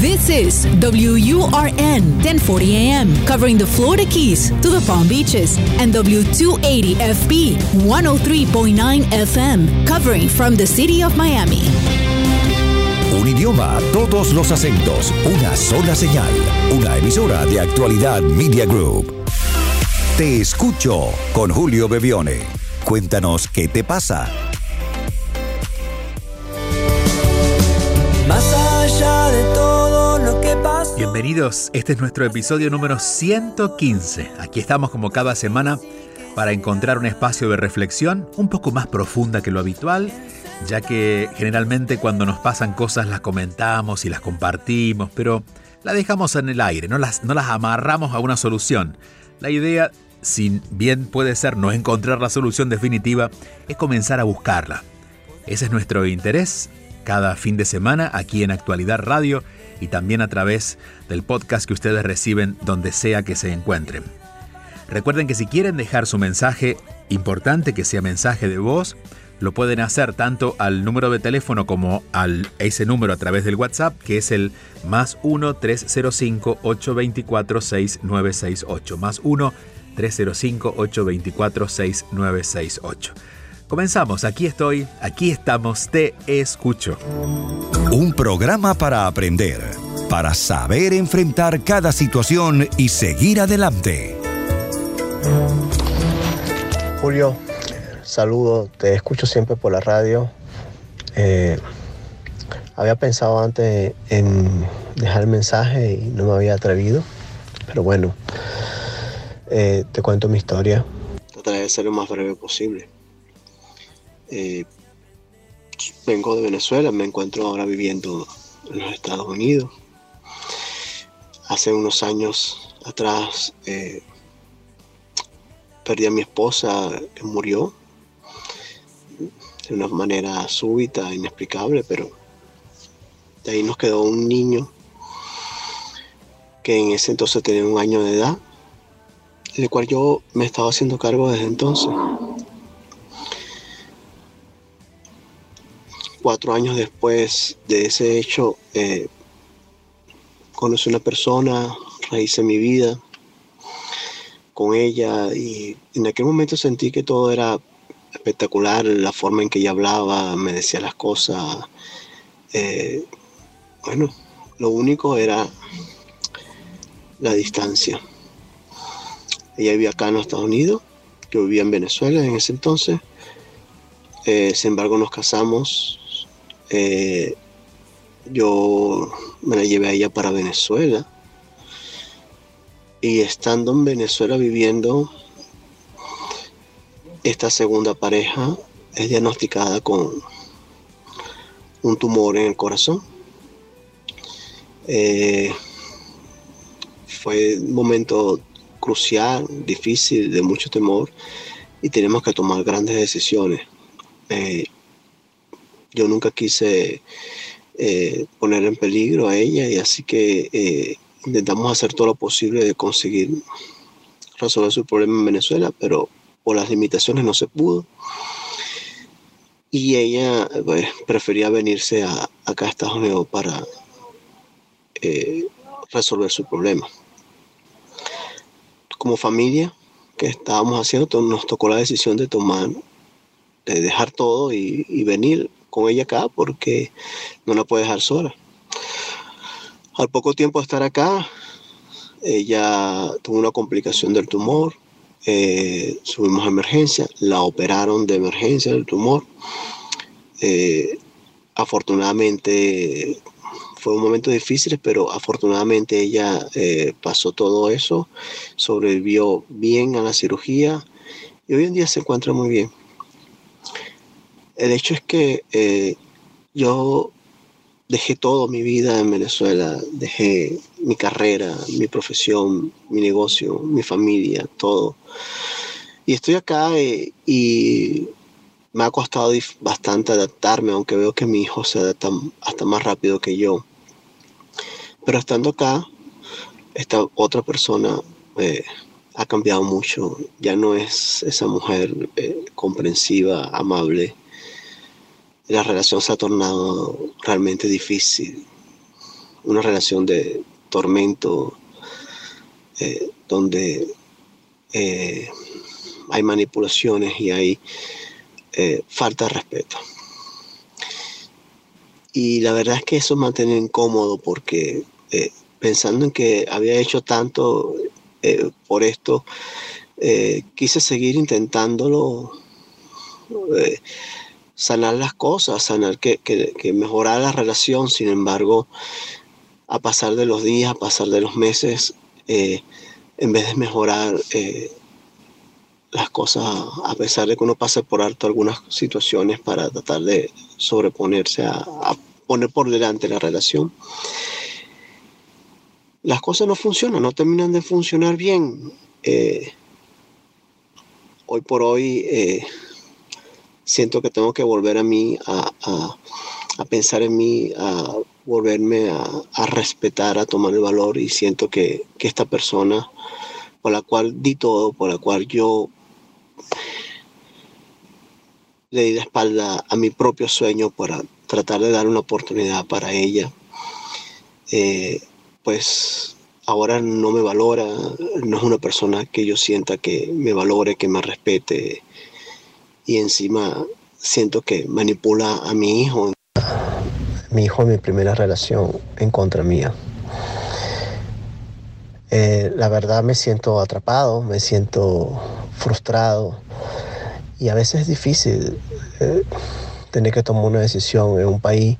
This is WURN 1040 AM, covering the Florida Keys to the Palm Beaches, and W280FB 103.9 FM, covering from the city of Miami. Un idioma, todos los acentos, una sola señal. Una emisora de actualidad Media Group. Te escucho con Julio Bebione. Cuéntanos qué te pasa. Bienvenidos, este es nuestro episodio número 115. Aquí estamos como cada semana para encontrar un espacio de reflexión un poco más profunda que lo habitual, ya que generalmente cuando nos pasan cosas las comentamos y las compartimos, pero las dejamos en el aire, no las, no las amarramos a una solución. La idea, si bien puede ser no encontrar la solución definitiva, es comenzar a buscarla. Ese es nuestro interés cada fin de semana aquí en Actualidad Radio y también a través del podcast que ustedes reciben donde sea que se encuentren. Recuerden que si quieren dejar su mensaje, importante que sea mensaje de voz, lo pueden hacer tanto al número de teléfono como al ese número a través del WhatsApp, que es el más 1-305-824-6968. Más 1-305-824-6968. Comenzamos, aquí estoy, aquí estamos, te escucho. Un programa para aprender, para saber enfrentar cada situación y seguir adelante. Julio, saludo, te escucho siempre por la radio. Eh, había pensado antes en dejar el mensaje y no me había atrevido, pero bueno, eh, te cuento mi historia. Trataré de ser lo más breve posible. Eh, vengo de Venezuela, me encuentro ahora viviendo en los Estados Unidos. Hace unos años atrás eh, perdí a mi esposa que murió de una manera súbita, inexplicable, pero de ahí nos quedó un niño que en ese entonces tenía un año de edad, del cual yo me estaba haciendo cargo desde entonces. Cuatro años después de ese hecho, eh, conocí una persona, rehice mi vida con ella y en aquel momento sentí que todo era espectacular, la forma en que ella hablaba, me decía las cosas. Eh, bueno, lo único era la distancia. Ella vivía acá en los Estados Unidos, yo vivía en Venezuela en ese entonces. Eh, sin embargo, nos casamos. Eh, yo me la llevé a ella para Venezuela. Y estando en Venezuela viviendo, esta segunda pareja es diagnosticada con un tumor en el corazón. Eh, fue un momento crucial, difícil, de mucho temor y tenemos que tomar grandes decisiones. Eh, yo nunca quise eh, poner en peligro a ella y así que intentamos hacer todo lo posible de conseguir resolver su problema en Venezuela, pero por las limitaciones no se pudo. Y ella pues, prefería venirse a, acá a Estados Unidos para eh, resolver su problema. Como familia que estábamos haciendo, nos tocó la decisión de tomar, de dejar todo y venir con ella acá porque no la puede dejar sola. Al poco tiempo de estar acá, ella tuvo una complicación del tumor, eh, subimos a emergencia, la operaron de emergencia del tumor. Eh, afortunadamente fue un momento difícil, pero afortunadamente ella eh, pasó todo eso, sobrevivió bien a la cirugía y hoy en día se encuentra muy bien. El hecho es que yo dejé todo mi vida en Venezuela, dejé mi carrera, mi profesión, mi negocio, mi familia, todo. Y estoy acá eh, y me ha costado bastante adaptarme, aunque veo que mi hijo se adapta hasta más rápido que yo. Pero estando acá, esta otra persona eh, ha cambiado mucho. Ya no es esa mujer eh, comprensiva, amable la relación se ha tornado realmente difícil. una relación de tormento eh, donde eh, hay manipulaciones y hay eh, falta de respeto. Y la verdad es que eso me mantiene incómodo porque pensando en que había hecho tanto por esto, quise seguir intentándolo sanar las cosas, sanar que, que, mejorar la relación. Sin embargo, a pasar de los días, a pasar de los meses, eh, en vez de mejorar eh, las cosas, a pesar de que uno pase por alto algunas situaciones para tratar de sobreponerse a, poner por delante la relación, las cosas no funcionan, no terminan de funcionar bien. Eh, hoy por hoy siento que tengo que volver a mí, a, pensar en mí, a volverme a, respetar, a tomar el valor y siento que, esta persona por la cual di todo, por la cual yo le di la espalda a mi propio sueño para tratar de dar una oportunidad para ella, eh, pues ahora no me valora, no es una persona que yo sienta que me valore, que me respete y encima siento que manipula a mi hijo. Mi hijo en mi primera relación en contra mía. Eh, la verdad me siento atrapado, me siento frustrado y a veces es difícil eh, tener que tomar una decisión en un país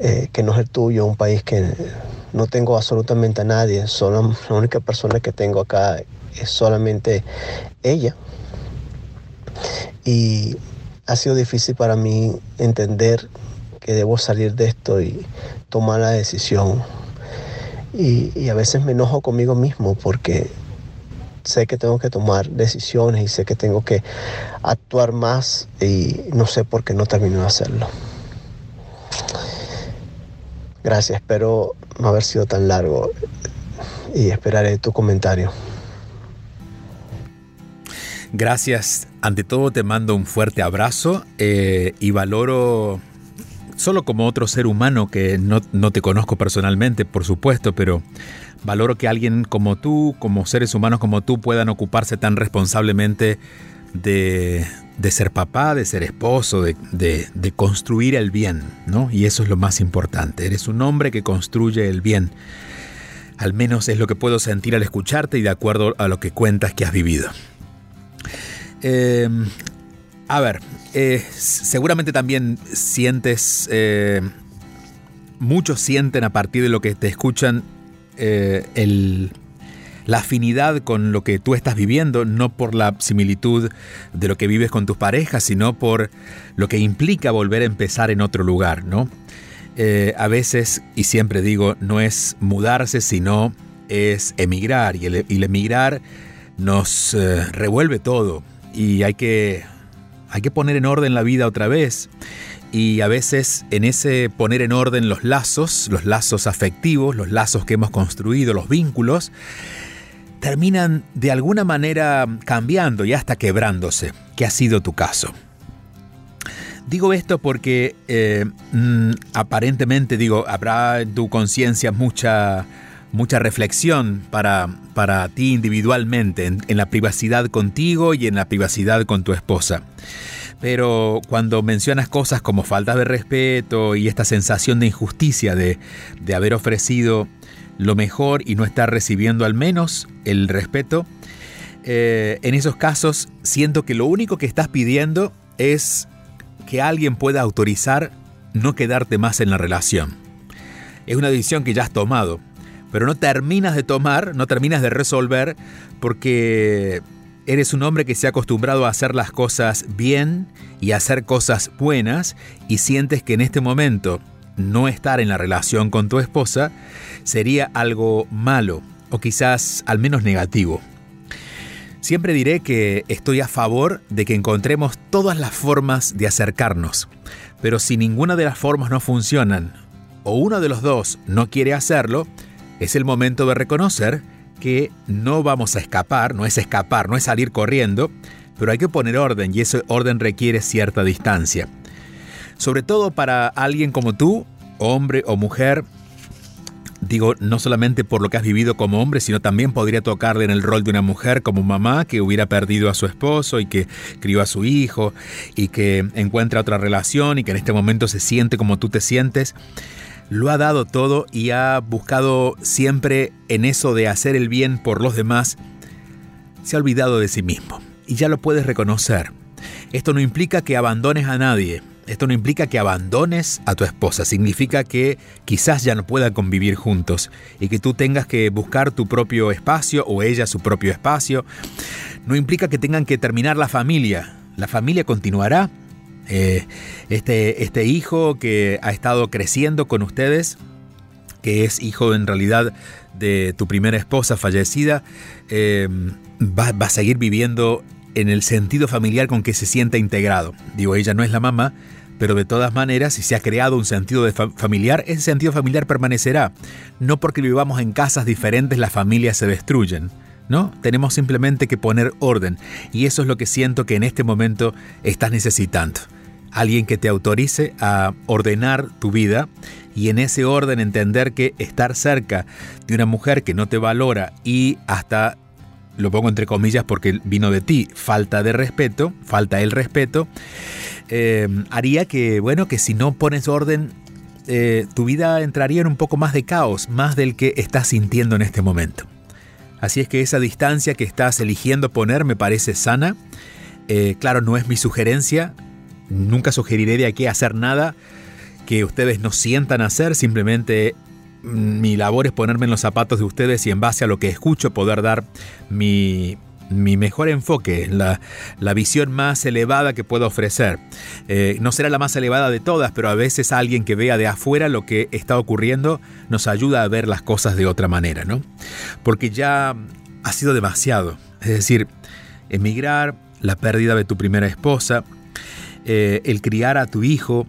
eh, que no es el tuyo, un país que no tengo absolutamente a nadie, solo la única persona que tengo acá es solamente ella. Y ha sido difícil para mí entender que debo salir de esto y tomar la decisión. Y, a veces me enojo conmigo mismo porque sé que tengo que tomar decisiones y sé que tengo que actuar más y no sé por qué no termino de hacerlo. Gracias, espero no haber sido tan largo y esperaré tu comentario. Gracias. Ante todo te mando un fuerte abrazo eh, y valoro, solo como otro ser humano que no, te conozco personalmente, por supuesto, pero valoro que alguien como tú, como seres humanos como tú, puedan ocuparse tan responsablemente de, ser papá, de ser esposo, de, de, construir el bien, ¿no? Y eso es lo más importante. Eres un hombre que construye el bien. Al menos es lo que puedo sentir al escucharte y de acuerdo a lo que cuentas que has vivido. Em, a ver, eh, seguramente también sientes, eh, muchos sienten a partir de lo que te escuchan eh, la afinidad con lo que tú estás viviendo, no por la similitud de lo que vives con tus parejas, sino por lo que implica volver a empezar en otro lugar, ¿no? a veces, y siempre digo, no es mudarse, sino es emigrar, y el emigrar nos revuelve todo, y hay que, hay que poner en orden la vida otra vez. Y a veces en ese poner en orden los lazos, los lazos afectivos, los lazos que hemos construido, los vínculos, terminan de alguna manera cambiando y hasta quebrándose, que ha sido tu caso. Digo esto porque eh, mm, aparentemente, digo, habrá en tu conciencia mucha mucha reflexión para, para ti individualmente, en, la privacidad contigo y en la privacidad con tu esposa. Pero cuando mencionas cosas como falta de respeto y esta sensación de injusticia de, de haber ofrecido lo mejor y no estar recibiendo al menos el respeto, eh, en esos casos siento que lo único que estás pidiendo es que alguien pueda autorizar no quedarte más en la relación. Es una decisión que ya has tomado, pero no terminas de tomar, no terminas de resolver porque eres un hombre que se ha acostumbrado a hacer las cosas bien y a hacer cosas buenas y sientes que en este momento no estar en la relación con tu esposa sería algo malo o quizás al menos negativo. Siempre diré que estoy a favor de que encontremos todas las formas de acercarnos, pero si ninguna de las formas no funcionan o uno de los dos no quiere hacerlo, es el momento de reconocer que no vamos a escapar, no es escapar, no es salir corriendo, pero hay que poner orden y ese orden requiere cierta distancia. Sobre todo para alguien como tú, hombre o mujer, digo, no solamente por lo que has vivido como hombre, sino también podría tocarle en el rol de una mujer como mamá que hubiera perdido a su esposo y que crió a su hijo y que encuentra otra relación y que en este momento se siente como tú te sientes. Lo ha dado todo y ha buscado siempre en eso de hacer el bien por los demás. Se ha olvidado de sí mismo y ya lo puedes reconocer. Esto no implica que abandones a nadie, esto no implica que abandones a tu esposa, significa que quizás ya no puedan convivir juntos y que tú tengas que buscar tu propio espacio o ella su propio espacio. No implica que tengan que terminar la familia, la familia continuará. Eh, este, este hijo que ha estado creciendo con ustedes, que es hijo en realidad de tu primera esposa fallecida, eh, va, va a seguir viviendo en el sentido familiar con que se sienta integrado. Digo, ella no es la mamá, pero de todas maneras, si se ha creado un sentido de familiar, ese sentido familiar permanecerá. No porque vivamos en casas diferentes las familias se destruyen. ¿No? Tenemos simplemente que poner orden y eso es lo que siento que en este momento estás necesitando. Alguien que te autorice a ordenar tu vida y en ese orden entender que estar cerca de una mujer que no te valora y hasta lo pongo entre comillas porque vino de ti, falta de respeto, falta el respeto, eh, haría que, bueno, que si no pones orden, eh, tu vida entraría en un poco más de caos, más del que estás sintiendo en este momento. Así es que esa distancia que estás eligiendo poner me parece sana. Eh, claro, no es mi sugerencia, nunca sugeriré de aquí hacer nada que ustedes no sientan hacer, simplemente mi labor es ponerme en los zapatos de ustedes y en base a lo que escucho poder dar mi, mejor enfoque, la, la, visión más elevada que puedo ofrecer. Eh, no será la más elevada de todas, pero a veces alguien que vea de afuera lo que está ocurriendo nos ayuda a ver las cosas de otra manera, ¿no? Porque ya ha sido demasiado. Es decir, emigrar, la pérdida de tu primera esposa, eh, el criar a tu hijo,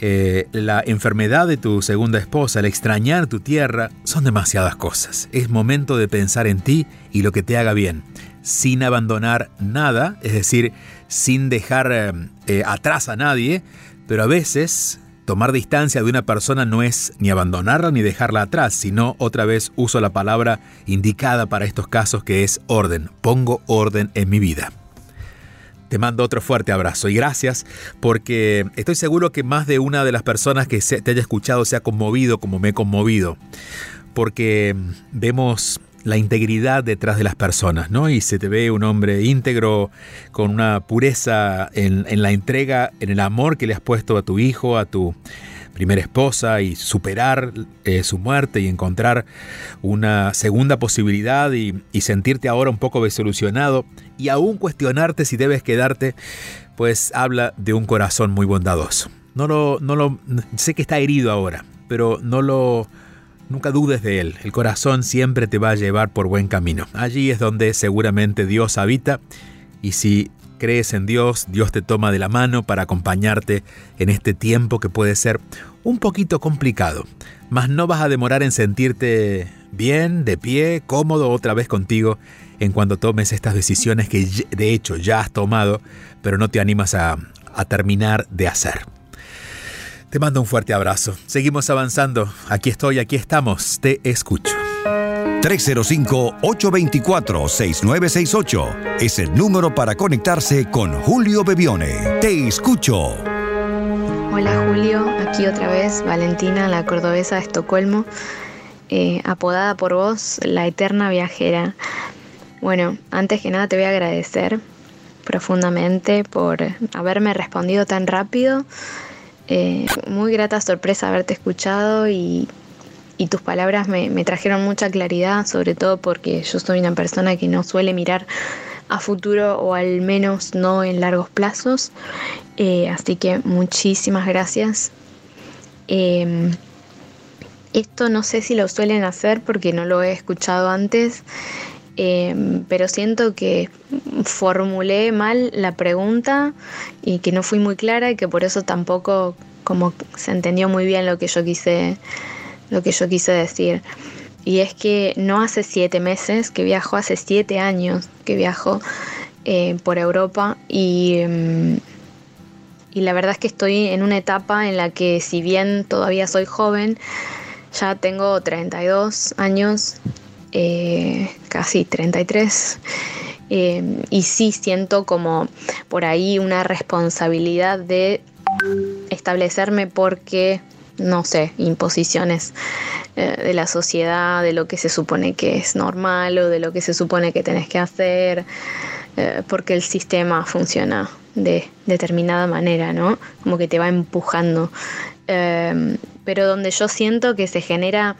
eh, la enfermedad de tu segunda esposa, el extrañar tu tierra, son demasiadas cosas. Es momento de pensar en ti y lo que te haga bien, sin abandonar nada, es decir, sin dejar eh, atrás a nadie, pero a veces tomar distancia de una persona no es ni abandonarla ni dejarla atrás, sino otra vez uso la palabra indicada para estos casos que es orden. Pongo orden en mi vida. Te mando otro fuerte abrazo y gracias porque estoy seguro que más de una de las personas que te haya escuchado se ha conmovido como me he conmovido. Porque vemos la integridad detrás de las personas, ¿no? Y se te ve un hombre íntegro, con una pureza en, en la entrega, en el amor que le has puesto a tu hijo, a tu primera esposa y superar eh, su muerte y encontrar una segunda posibilidad y, sentirte ahora un poco desolucionado y aún cuestionarte si debes quedarte, pues habla de un corazón muy bondadoso. No lo, no lo, sé que está herido ahora, pero no lo, nunca dudes de él. El corazón siempre te va a llevar por buen camino. Allí es donde seguramente Dios habita y si crees en Dios, Dios te toma de la mano para acompañarte en este tiempo que puede ser un poquito complicado, mas no vas a demorar en sentirte bien, de pie, cómodo otra vez contigo en cuando tomes estas decisiones que de hecho ya has tomado, pero no te animas a, a terminar de hacer. Te mando un fuerte abrazo. Seguimos avanzando. Aquí estoy, aquí estamos. Te escucho. 305-824-6968 es el número para conectarse con Julio Bebione. Te escucho. Hola Julio, aquí otra vez Valentina, la cordobesa de Estocolmo, eh, apodada por vos la eterna viajera. Bueno, antes que nada te voy a agradecer profundamente por haberme respondido tan rápido. Eh, muy grata sorpresa haberte escuchado y y tus palabras me, trajeron mucha claridad, sobre todo porque yo soy una persona que no suele mirar a futuro o al menos no en largos plazos. Eh, así que muchísimas gracias. Em, esto no sé si lo suelen hacer porque no lo he escuchado antes, em, pero siento que formulé mal la pregunta y que no fui muy clara y que por eso tampoco como se entendió muy bien lo que yo quise lo que yo quise decir. Y es que no hace siete meses que viajo, hace siete años que viajo eh, por Europa y, em, y la verdad es que estoy en una etapa en la que si bien todavía soy joven, ya tengo 32 años, eh, casi 33. Eh, y sí siento como por ahí una responsabilidad de establecerme porque, no sé, imposiciones eh, de la sociedad, de lo que se supone que es normal o de lo que se supone que tenés que hacer, porque el sistema funciona de determinada manera, ¿no? Como que te va empujando. pero donde yo siento que se genera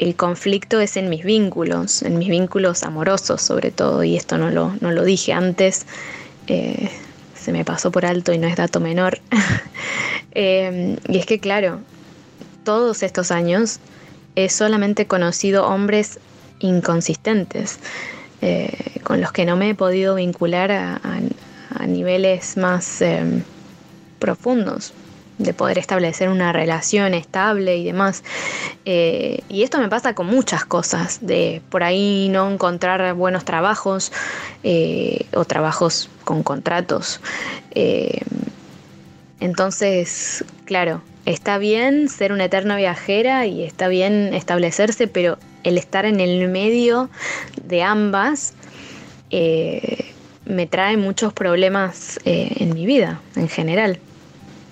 el conflicto es en mis vínculos, en mis vínculos amorosos sobre todo, y esto no lo, no lo dije antes, eh, se me pasó por alto y no es dato menor. Eh, y es que claro, todos estos años he solamente conocido hombres inconsistentes, eh, con los que no me he podido vincular a, a niveles más profundos de poder establecer una relación estable y demás. Eh, y esto me pasa con muchas cosas, de por ahí no encontrar buenos trabajos eh, o trabajos con contratos. Eh, entonces, claro, está bien ser una eterna viajera y está bien establecerse, pero el estar en el medio de ambas me trae muchos problemas en mi vida en general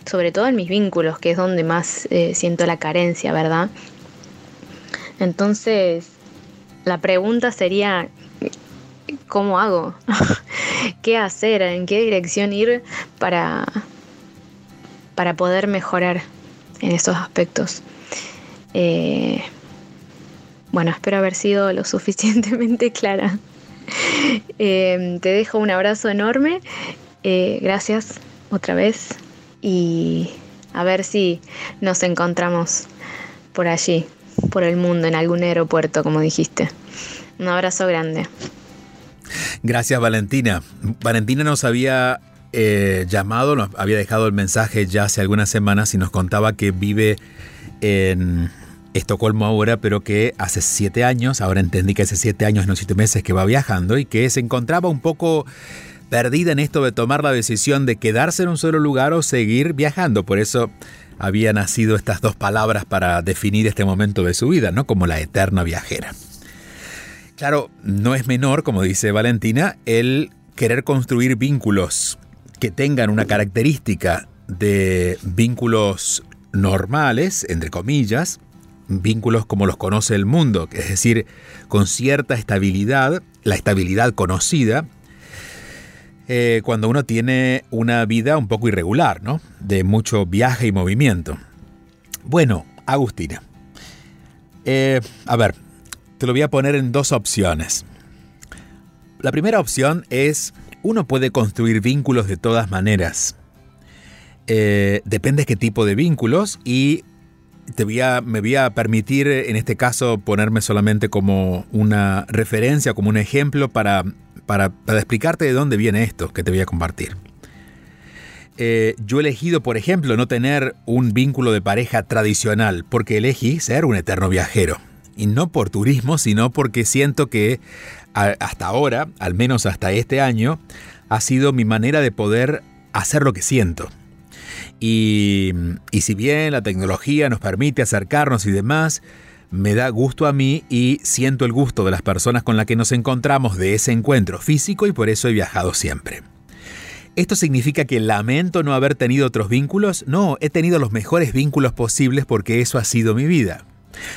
sobre todo en mis vínculos, que es donde más eh, siento la carencia, ¿verdad? Entonces, la pregunta sería, ¿cómo hago? ¿Qué hacer? ¿En qué dirección ir para, para poder mejorar en esos aspectos? Eh, bueno, espero haber sido lo suficientemente clara. Eh, te dejo un abrazo enorme. gracias otra vez y a ver si nos encontramos por allí, por el mundo, en algún aeropuerto, como dijiste. Un abrazo grande. Gracias, Valentina. Valentina nos había eh, llamado, nos había dejado el mensaje ya hace algunas semanas y nos contaba que vive en Estocolmo ahora, pero que hace siete años, ahora entendí que hace siete años, no siete meses que va viajando y que se encontraba un poco perdida en esto de tomar la decisión de quedarse en un solo lugar o seguir viajando. Por eso había nacido estas dos palabras para definir este momento de su vida, ¿no? Como la eterna viajera. Claro, no es menor, como dice Valentina, el querer construir vínculos que tengan una característica de vínculos normales, entre comillas, vínculos como los conoce el mundo, es decir, con cierta estabilidad, la estabilidad conocida, eh, cuando uno tiene una vida un poco irregular, ¿no? De mucho viaje y movimiento. Bueno, Agustina. Eh, a ver, te lo voy a poner en dos opciones. La primera opción es, uno puede construir vínculos de todas maneras. Eh, depende de qué tipo de vínculos y te voy a, me voy a permitir en este caso ponerme solamente como una referencia, como un ejemplo para para, explicarte de dónde viene esto que te voy a compartir. Eh, yo he elegido, por ejemplo, no tener un vínculo de pareja tradicional, porque elegí ser un eterno viajero. Y no por turismo, sino porque siento que hasta ahora, al menos hasta este año, ha sido mi manera de poder hacer lo que siento. Y, y si bien la tecnología nos permite acercarnos y demás, me da gusto a mí y siento el gusto de las personas con las que nos encontramos de ese encuentro físico y por eso he viajado siempre. ¿Esto significa que lamento no haber tenido otros vínculos? No, he tenido los mejores vínculos posibles porque eso ha sido mi vida.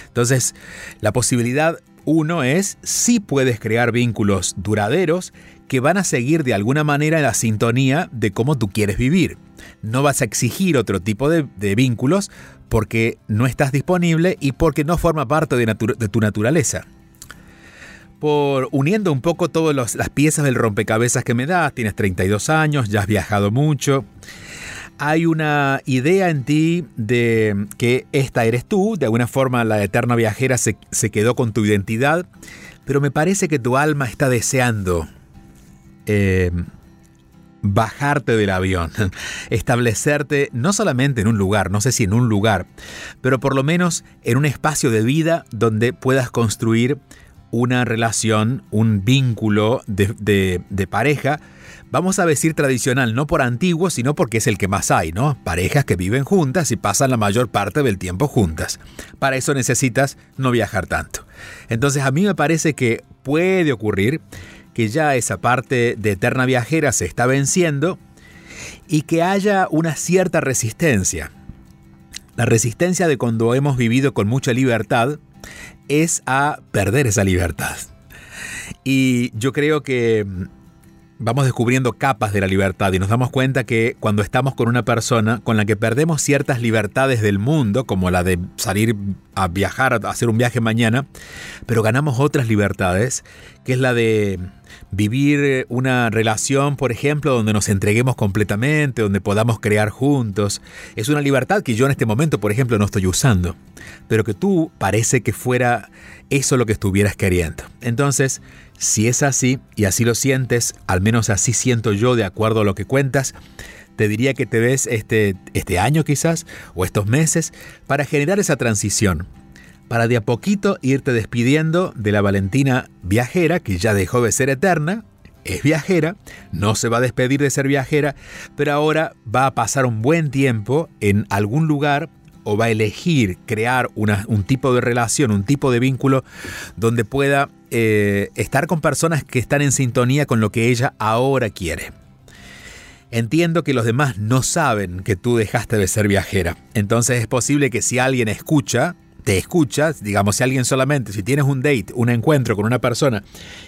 Entonces, la posibilidad uno es si puedes crear vínculos duraderos que van a seguir de alguna manera en la sintonía de cómo tú quieres vivir. No vas a exigir otro tipo de vínculos porque no estás disponible y porque no forma parte de, tu naturaleza. Por uniendo un poco todas las piezas del rompecabezas que me das, tienes 32 años, ya has viajado mucho, hay una idea en ti de que esta eres tú, de alguna forma la eterna viajera se, quedó con tu identidad, pero me parece que tu alma está deseando eh, bajarte del avión, establecerte no solamente en un lugar, no sé si en un lugar, pero por lo menos en un espacio de vida donde puedas construir una relación, un vínculo de, de, pareja, vamos a decir tradicional, no por antiguo, sino porque es el que más hay, ¿no? Parejas que viven juntas y pasan la mayor parte del tiempo juntas. Para eso necesitas no viajar tanto. Entonces a mí me parece que puede ocurrir que ya esa parte de eterna viajera se está venciendo y que haya una cierta resistencia. La resistencia de cuando hemos vivido con mucha libertad es a perder esa libertad. Y yo creo que vamos descubriendo capas de la libertad y nos damos cuenta que cuando estamos con una persona con la que perdemos ciertas libertades del mundo, como la de salir a viajar, a hacer un viaje mañana, pero ganamos otras libertades, que es la de vivir una relación, por ejemplo, donde nos entreguemos completamente, donde podamos crear juntos. Es una libertad que yo en este momento, por ejemplo, no estoy usando, pero que tú parece que fuera eso lo que estuvieras queriendo. Entonces, si es así y así lo sientes, al menos así siento yo de acuerdo a lo que cuentas, te diría que te ves este, este año quizás o estos meses para generar esa transición para de a poquito irte despidiendo de la Valentina viajera, que ya dejó de ser eterna, es viajera, no se va a despedir de ser viajera, pero ahora va a pasar un buen tiempo en algún lugar o va a elegir crear un tipo de relación, un tipo de vínculo donde pueda eh, estar con personas que están en sintonía con lo que ella ahora quiere. Entiendo que los demás no saben que tú dejaste de ser viajera, entonces es posible que si alguien escucha te escuchas, digamos, si alguien solamente, si tienes un date, un encuentro con una persona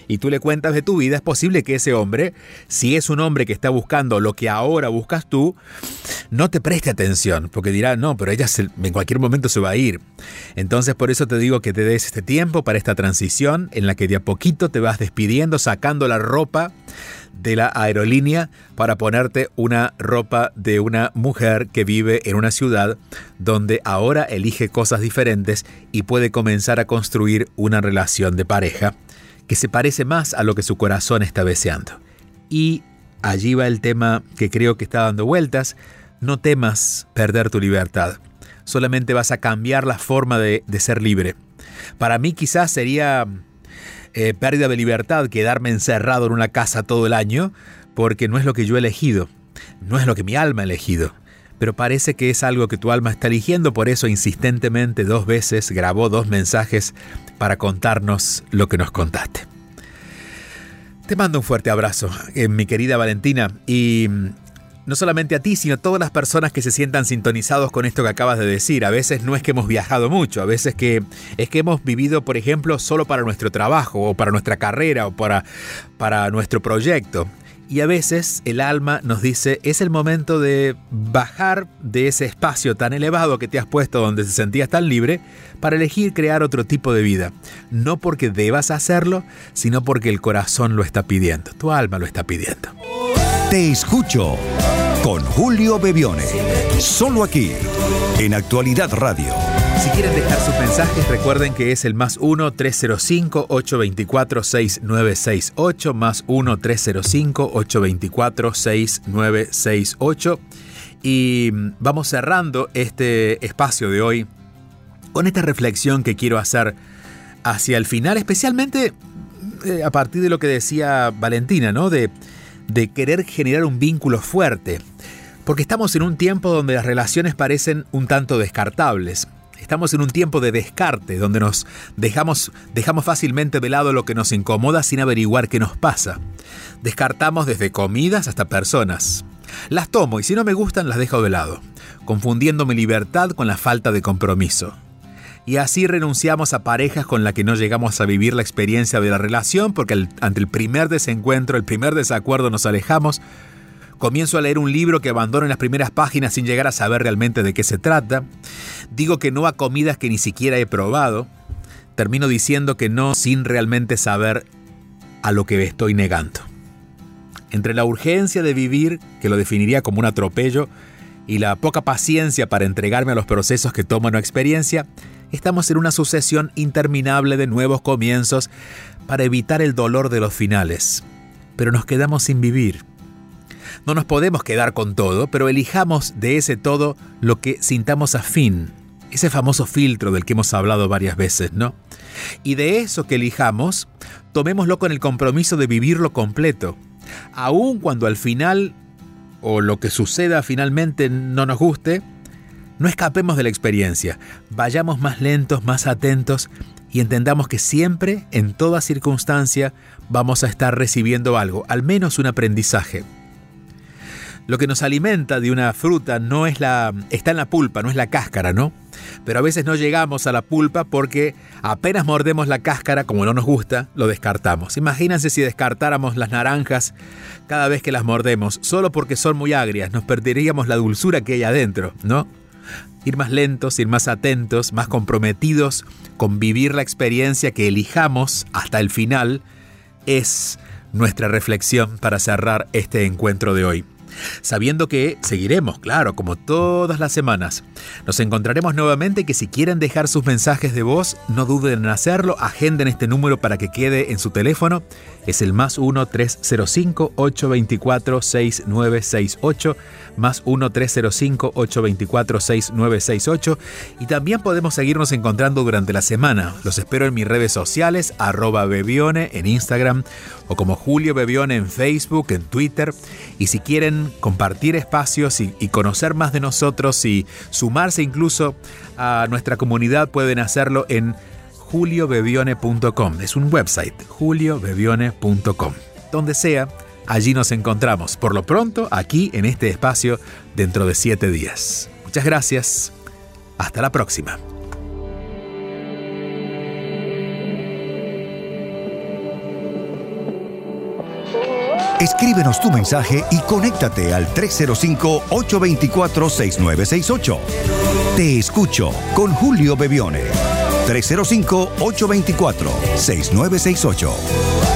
y tú le cuentas de tu vida, es posible que ese hombre, si es un hombre que está buscando lo que ahora buscas tú, no te preste atención, porque dirá, no, pero ella en cualquier momento se va a ir. Entonces por eso te digo que te des este tiempo para esta transición en la que de a poquito te vas despidiendo, sacando la ropa de la aerolínea para ponerte una ropa de una mujer que vive en una ciudad donde ahora elige cosas diferentes y puede comenzar a construir una relación de pareja que se parece más a lo que su corazón está deseando. Y allí va el tema que creo que está dando vueltas. No temas perder tu libertad. Solamente vas a cambiar la forma de, de ser libre. Para mí quizás sería eh, pérdida de libertad quedarme encerrado en una casa todo el año, porque no es lo que yo he elegido, no es lo que mi alma ha elegido. Pero parece que es algo que tu alma está eligiendo, por eso insistentemente dos veces grabó dos mensajes para contarnos lo que nos contaste. Te mando un fuerte abrazo, eh, mi querida Valentina, y no solamente a ti, sino a todas las personas que se sientan sintonizados con esto que acabas de decir. A veces no es que hemos viajado mucho, a veces que es que hemos vivido, por ejemplo, solo para nuestro trabajo o para nuestra carrera o para, para nuestro proyecto. Y a veces el alma nos dice, es el momento de bajar de ese espacio tan elevado que te has puesto donde te sentías tan libre para elegir crear otro tipo de vida. No porque debas hacerlo, sino porque el corazón lo está pidiendo, tu alma lo está pidiendo. Te escucho con Julio Bebione. Solo aquí, en Actualidad Radio. Si quieren dejar sus mensajes, recuerden que es el más 1-305-824-6968, más 1-305-824-6968. Y vamos cerrando este espacio de hoy con esta reflexión que quiero hacer hacia el final, especialmente eh, a partir de lo que decía Valentina, ¿no? De de querer generar un vínculo fuerte, porque estamos en un tiempo donde las relaciones parecen un tanto descartables. Estamos en un tiempo de descarte, donde nos dejamos, dejamos fácilmente de lado lo que nos incomoda sin averiguar qué nos pasa. Descartamos desde comidas hasta personas. Las tomo y si no me gustan las dejo de lado, confundiendo mi libertad con la falta de compromiso y así renunciamos a parejas con las que no llegamos a vivir la experiencia de la relación porque ante el primer desencuentro, el primer desacuerdo nos alejamos. Comienzo a leer un libro que abandono en las primeras páginas sin llegar a saber realmente de qué se trata. Digo que no a comidas que ni siquiera he probado. Termino diciendo que no sin realmente saber a lo que estoy negando. Entre la urgencia de vivir, que lo definiría como un atropello, y la poca paciencia para entregarme a los procesos que tomo una experiencia, estamos en una sucesión interminable de nuevos comienzos para evitar el dolor de los finales. Pero nos quedamos sin vivir. No nos podemos quedar con todo, pero elijamos de ese todo lo que sintamos afín. Ese famoso filtro del que hemos hablado varias veces, ¿no? Y de eso que elijamos, tomémoslo con el compromiso de vivirlo completo. Aun cuando al final o lo que suceda finalmente no nos guste, no escapemos de la experiencia, vayamos más lentos, más atentos y entendamos que siempre, en toda circunstancia, vamos a estar recibiendo algo, al menos un aprendizaje. Lo que nos alimenta de una fruta no es la está en la pulpa, no es la cáscara, ¿no? Pero a veces no llegamos a la pulpa porque apenas mordemos la cáscara, como no nos gusta, lo descartamos. Imagínense si descartáramos las naranjas cada vez que las mordemos, solo porque son muy agrias, nos perderíamos la dulzura que hay adentro, ¿no? Ir más lentos, ir más atentos, más comprometidos con vivir la experiencia que elijamos hasta el final es nuestra reflexión para cerrar este encuentro de hoy sabiendo que seguiremos, claro, como todas las semanas. Nos encontraremos nuevamente que si quieren dejar sus mensajes de voz, no duden en hacerlo, agenden este número para que quede en su teléfono. Es el más 1-305-824-6968, más 1-305-824-6968. Y también podemos seguirnos encontrando durante la semana. Los espero en mis redes sociales, arroba Bebione en Instagram o como Julio Bebione en Facebook, en Twitter. Y si quieren compartir espacios y, y conocer más de nosotros y sumarse incluso a nuestra comunidad, pueden hacerlo en juliobebione.com. Es un website, juliobebione.com. Donde sea, allí nos encontramos. Por lo pronto, aquí en este espacio, dentro de siete días. Muchas gracias. Hasta la próxima. Escríbenos tu mensaje y conéctate al 305-824-6968. Te escucho con Julio Bebione. 305-824-6968.